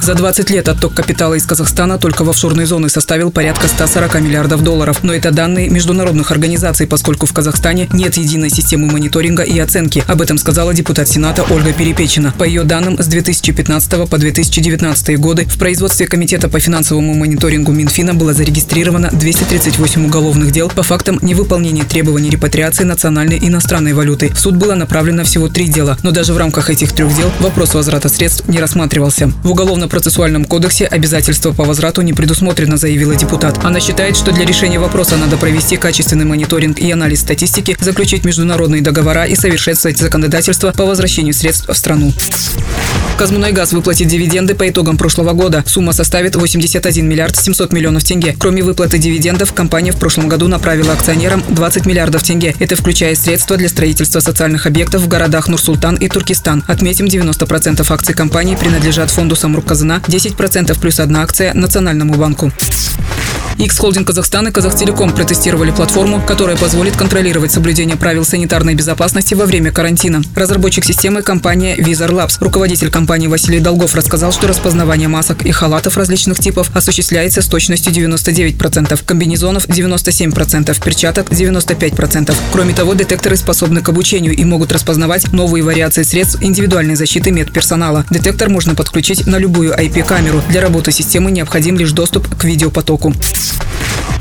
За 20 лет отток капитала из Казахстана только в офшорные зоны составил порядка 140 миллиардов долларов. Но это данные международных организаций, поскольку в Казахстане нет единой системы мониторинга и оценки. Об этом сказала депутат Сената Ольга Перепечина. По ее данным, с 2015 по 2019 годы в производстве Комитета по финансовому мониторингу Минфина было зарегистрировано 238 уголовных дел по фактам невыполнения требований репатриации национальной и иностранной валюты. В суд было направлено всего три дела, но даже в рамках этих трех дел вопрос возврата средств не рассматривался. В Уголовно-процессуальном кодексе обязательства по возврату не предусмотрено, заявила депутат. Она считает, что для решения вопроса надо провести качественный мониторинг и анализ статистики, заключить международные договора и совершенствовать законодательство по возвращению средств в страну. Казмунайгаз выплатит дивиденды по итогам прошлого года. Сумма составит 81 миллиард 700 миллионов тенге. Кроме выплаты дивидендов, компания в прошлом году направила акционерам 20 миллиардов тенге. Это включая средства для строительства социальных объектов в городах Нур-Султан и Туркестан. Отметим, 90% акций компании принадлежат фонду Самрук-Казана, 10% плюс одна акция Национальному банку. X-Холдинг Казахстан и Казахтелеком протестировали платформу, которая позволит контролировать соблюдение правил санитарной безопасности во время карантина. Разработчик системы – компания Vizor Labs. Руководитель компании Василий Долгов рассказал, что распознавание масок и халатов различных типов осуществляется с точностью 99%, комбинезонов 97%, перчаток 95%. Кроме того, детекторы способны к обучению и могут распознавать новые вариации средств индивидуальной защиты медперсонала. Детектор можно подключить на любую IP-камеру. Для работы системы необходим лишь доступ к видеопотоку.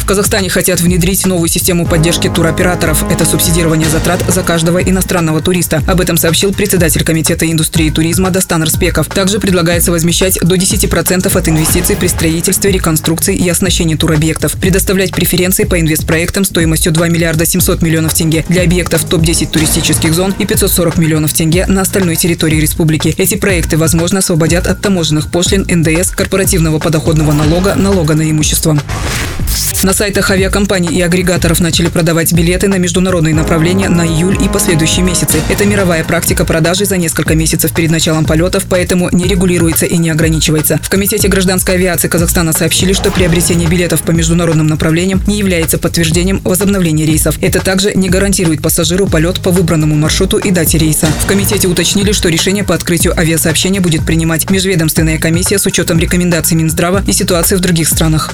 Казахстане хотят внедрить новую систему поддержки туроператоров. Это субсидирование затрат за каждого иностранного туриста. Об этом сообщил председатель Комитета индустрии туризма Достан Распеков. Также предлагается возмещать до 10% от инвестиций при строительстве, реконструкции и оснащении туробъектов. Предоставлять преференции по инвестпроектам стоимостью 2 миллиарда 700 миллионов тенге для объектов топ-10 туристических зон и 540 миллионов тенге на остальной территории республики. Эти проекты, возможно, освободят от таможенных пошлин, НДС, корпоративного подоходного налога, налога на имущество. На сайтах авиакомпаний и агрегаторов начали продавать билеты на международные направления на июль и последующие месяцы. Это мировая практика продажи за несколько месяцев перед началом полетов, поэтому не регулируется и не ограничивается. В Комитете гражданской авиации Казахстана сообщили, что приобретение билетов по международным направлениям не является подтверждением возобновления рейсов. Это также не гарантирует пассажиру полет по выбранному маршруту и дате рейса. В комитете уточнили, что решение по открытию авиасообщения будет принимать межведомственная комиссия с учетом рекомендаций Минздрава и ситуации в других странах.